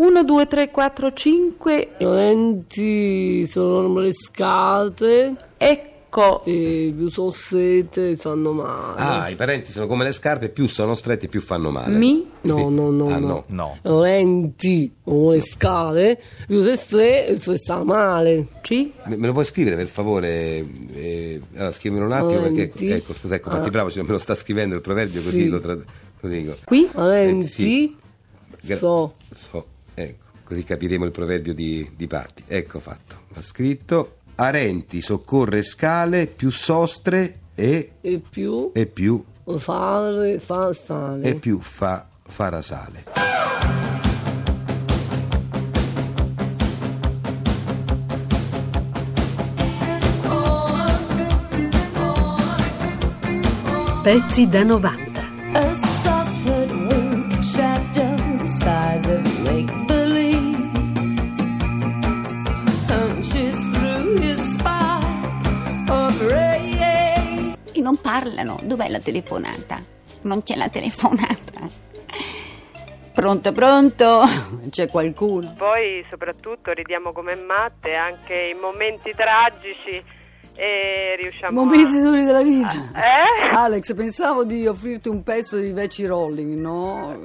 1, 2, 3, 4, 5. Lenti sono le scate Ecco. e più sono strette fanno male. Ah, i parenti sono come le scarpe, più sono stretti più fanno male. Mi? No, Sì. no, no, Ah, no. no. No. Lenti o le scale, più se strette sta male. C. Me me lo puoi scrivere per favore? Eh, allora, scrivimelo un attimo perché ecco, Lenti. ecco, scusa, ecco, Ah. Bravo, ce- me lo sta scrivendo il proverbio così Sì. lo, tra- lo dico. Qui. Lenti sì. Gra- so. So, ecco, così capiremo il proverbio di, di Patti. Ecco fatto, va scritto. Arenti soccorre scale più sostre e, e più e più fare fa stare. e più fa farasale. Pezzi da 90. Parlano. Dov'è la telefonata? Non c'è la telefonata. Pronto, pronto? C'è qualcuno? Poi soprattutto ridiamo come matte anche in momenti tragici e riusciamo Momenti a... duri della vita. Eh? Alex, pensavo di offrirti un pezzo di Vecchi Rolling, no?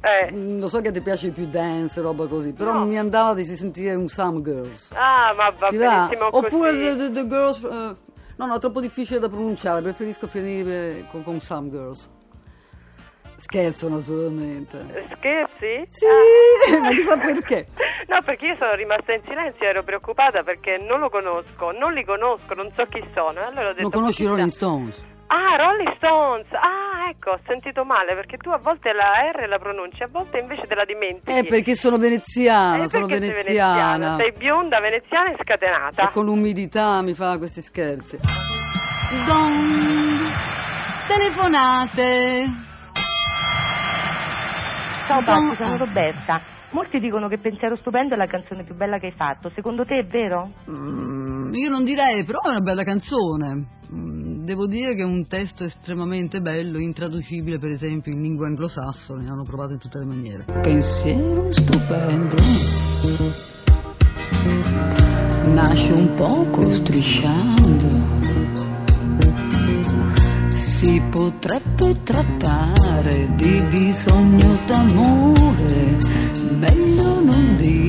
Eh. Lo so che ti piace più dance, roba così, però No. mi andava di sentire un Some Girls. Ah, ma va Ti va? benissimo Oppure così. the, the- the Girls... eh, no, no, è troppo difficile da pronunciare, preferisco finire con, con Some Girls. Scherzo, naturalmente. Scherzi? Sì, ma chissà perché. No, perché io sono rimasta in silenzio, ero preoccupata perché non lo conosco, non li conosco, non so chi sono. Allora ho detto, Non conosci i. Rolling Stones? Ah, Rolling Stones! Ah, ecco, ho sentito male perché tu a volte la R la pronunci, a volte invece te la dimentichi. Eh, perché sono veneziana, Eh, sono perché sei veneziana. Sei bionda, veneziana e scatenata. E con l'umidità mi fa questi scherzi. Gong. Telefonate. Ciao Don- Patti, sono Roberta. Molti dicono che Pensiero Stupendo è la canzone più bella che hai fatto. Secondo te è vero? Mm, io non direi, però è una bella canzone. Mm, Devo dire che è un testo estremamente bello, intraducibile per esempio in lingua anglosassone, hanno provato in tutte le maniere. Pensiero stupendo nasce un poco strisciando. Si potrebbe trattare di bisogno d'amore, meglio non dire.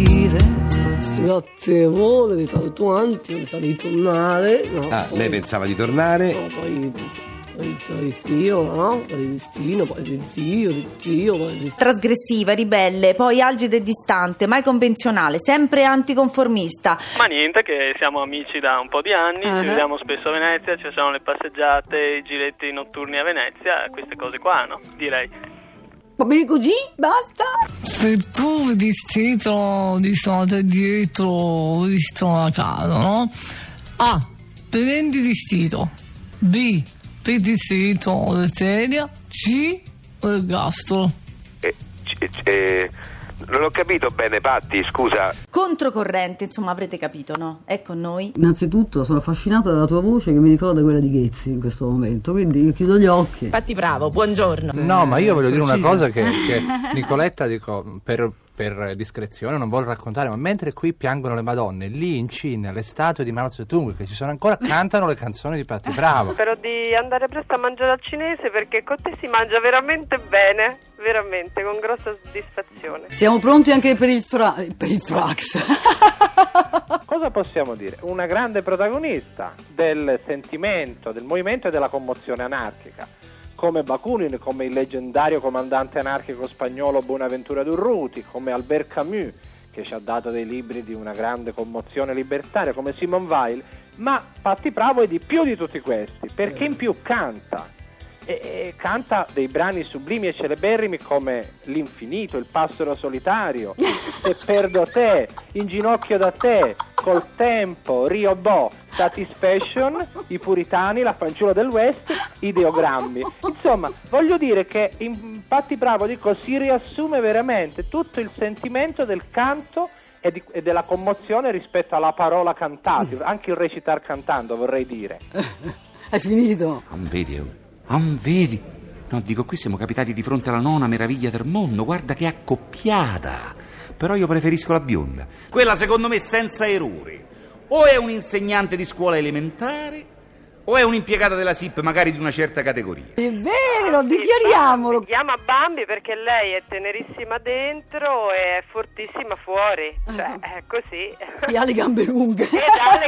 Grazievole di tatuanti, mi sa di tornare. No, Ah, poi- lei pensava di tornare? No, poi stio, no? Destino, poi di zio, di zio, poi Trasgressiva, ribelle, poi algida e distante, mai convenzionale, sempre anticonformista. Ma niente, che siamo amici da un po' di anni, Ah. ci vediamo spesso a Venezia, ci sono le passeggiate, i giretti notturni a Venezia, queste cose qua, no? Direi. Va bene così? Basta? Se tu vestito di state dietro visto a casa, no? A. Prendi vestito. B. Pedicito la sedia. C. Ergastolo. Eh, c- c- eh, non ho capito bene, Patti, scusa. Controcorrente, insomma, avrete capito, no? È con noi. Innanzitutto sono affascinato dalla tua voce che mi ricorda quella di Ghezzi in questo momento, quindi io chiudo gli occhi. Patti bravo, buongiorno. No, ma io voglio dire una cosa che, che Nicoletta, dico, per, per discrezione non vuole raccontare, ma mentre qui piangono le Madonne, lì in Cina le statue di Mao Zedong che ci sono ancora cantano le canzoni di Patti Bravo. Spero di andare presto a mangiare al cinese perché con te si mangia veramente bene, veramente, con grossa soddisfazione. Siamo pronti anche per il, fra- per il frax. Cosa possiamo dire? Una grande protagonista del sentimento, del movimento e della commozione anarchica, come Bakunin, come il leggendario comandante anarchico spagnolo Bonaventura Durruti, come Albert Camus, che ci ha dato dei libri di una grande commozione libertaria, come Simone Weil, ma Patti Bravo è di più di tutti questi, perché in più canta. E, e canta dei brani sublimi e celeberrimi come L'infinito, Il passero solitario, Se perdo te, In ginocchio da te, Col tempo, Rio Bo, Satisfaction, I puritani, La fanciulla del West, Ideogrammi. Insomma, voglio dire che in Patti Bravo dico, si riassume veramente tutto il sentimento del canto e, di- e della commozione rispetto alla parola cantata, anche il recitar cantando vorrei dire. È finito. Ah, vedi. Ah, vedi? No, dico, qui siamo capitati di fronte alla nona meraviglia del mondo. Guarda che accoppiata. Però io preferisco la bionda. Quella secondo me senza errori. O è un insegnante di scuola elementare o è un'impiegata della SIP magari di una certa categoria. È vero, dichiariamolo. Si chiama Bambi perché lei è tenerissima dentro e è fortissima fuori. Cioè, è così. E ha le gambe lunghe. Ed ha le gambe lunghe,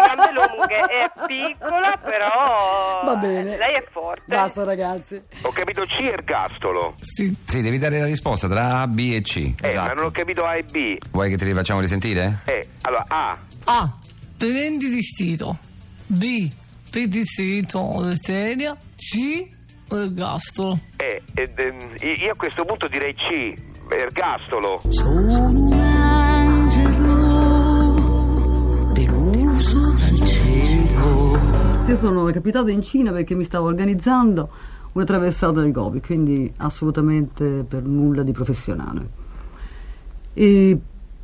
è piccola però Va bene. lei è forte. Basta ragazzi. Ho capito C e ergastolo. Sì. devi dare la risposta tra A, B e C. Eh, ma non ho capito A e B. Vuoi che te li facciamo risentire? Eh, allora A. A. Prendi vestito. B. Pedicito le sedia. C. Ergastolo. Eh, ed, ehm, io a questo punto direi C, ergastolo. deluso cielo. Io sono capitato in Cina perché mi stavo organizzando una traversata del Gobi, quindi assolutamente per nulla di professionale. E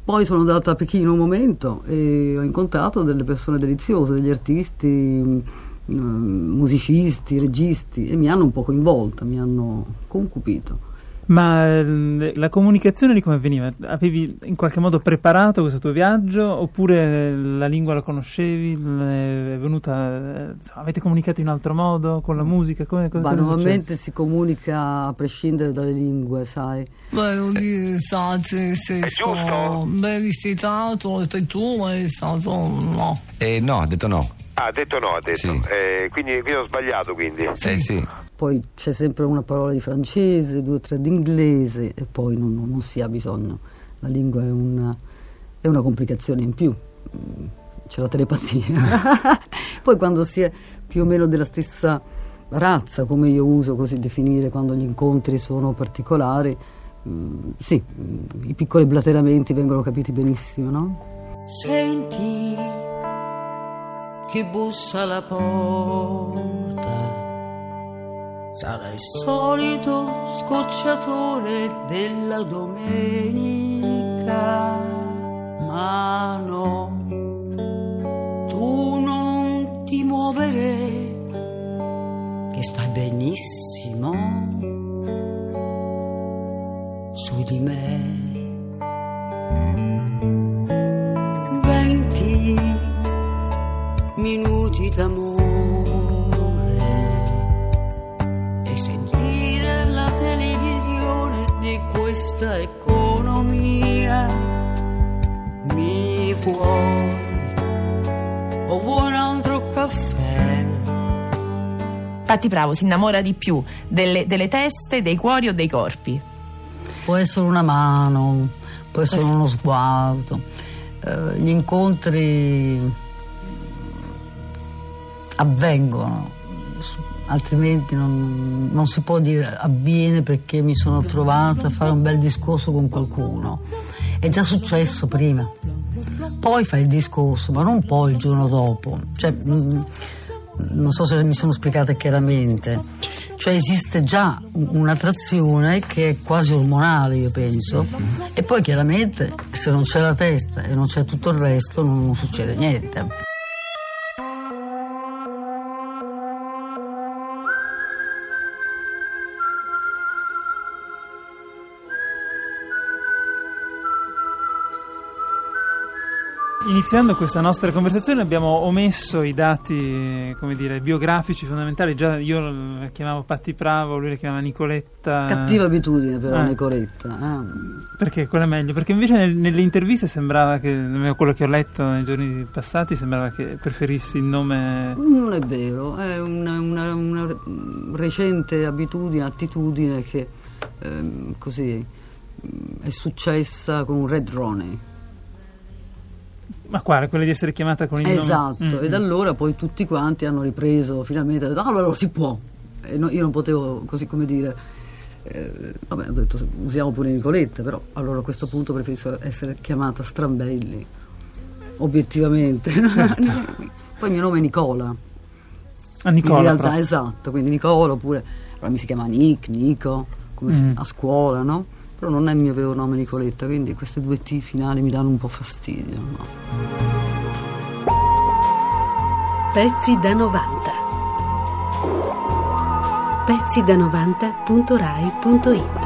poi sono andata a Pechino un momento e ho incontrato delle persone deliziose, degli artisti, mm, musicisti, registi e mi hanno un po' coinvolta, mi hanno concupito. Ma eh, la comunicazione di come avveniva? Avevi in qualche modo preparato questo tuo viaggio oppure la lingua la conoscevi? È venuta, eh, insomma, avete comunicato in altro modo con la musica? Come, cosa, Ma cosa normalmente si comunica a prescindere dalle lingue, sai. Devo dire, sa, se, se sto ben vestitato, sei tu, ma è stato no. Eh, no, ha detto no. Ah, ha detto no, ha detto. Sì. Eh, quindi, quindi ho sbagliato, quindi. Eh sì. Poi c'è sempre una parola di francese, due o tre di inglese e poi non, non- non si ha bisogno. La lingua è una, è una complicazione in più. Mm, C'è la telepatia. poi quando si è più o meno della stessa razza, come io uso così definire quando gli incontri sono particolari, mm, sì, mm, i piccoli blateramenti vengono capiti benissimo, no? Senti chi bussa alla porta. Sarà il solito scocciatore della domenica. Ma no, tu non ti muovere, che stai benissimo su di me. O vuoi un altro caffè? Patti Bravo si innamora di più delle, delle teste, dei cuori o dei corpi? Può essere una mano, può essere uno sguardo. Eh, gli incontri avvengono, altrimenti non, non si può dire avviene perché mi sono trovata a fare un bel discorso con qualcuno. È già successo prima. Poi fai il discorso, ma non poi il giorno dopo. Cioè, mm, non so se mi sono spiegata chiaramente. Cioè esiste già un'attrazione che è quasi ormonale, io penso, e poi chiaramente se non c'è la testa e non c'è tutto il resto non, non succede niente. Iniziando questa nostra conversazione abbiamo omesso i dati, come dire, biografici fondamentali. Già io la chiamavo Patti Bravo, lui la chiamava Nicoletta. Cattiva abitudine però, Eh. Nicoletta. eh. Perché quella è meglio? Perché invece nel- nelle interviste sembrava che, quello che ho letto nei giorni passati, sembrava che preferissi il nome... Non è vero, è una, una- una recente abitudine, attitudine che ehm, così è successa con Red Roney. Ma quale? Quella di essere chiamata con il nome? Esatto, Mm, e da allora poi tutti quanti hanno ripreso finalmente, detto, "Ah, allora si può. No- io non potevo, così come dire, eh, vabbè, ho detto usiamo pure Nicoletta, però allora a questo punto preferisco essere chiamata Strambelli, obiettivamente. poi il mio nome è Nicola. Ah, Nicola, In realtà, proprio. esatto, quindi Nicola oppure allora mi si chiama Nick, Nico, come Mm. a scuola, no? Però non è il mio vero nome Nicoletta, quindi queste due T finali mi danno un po' fastidio. no? Pezzi da 90. Pezzi da 90.rai.it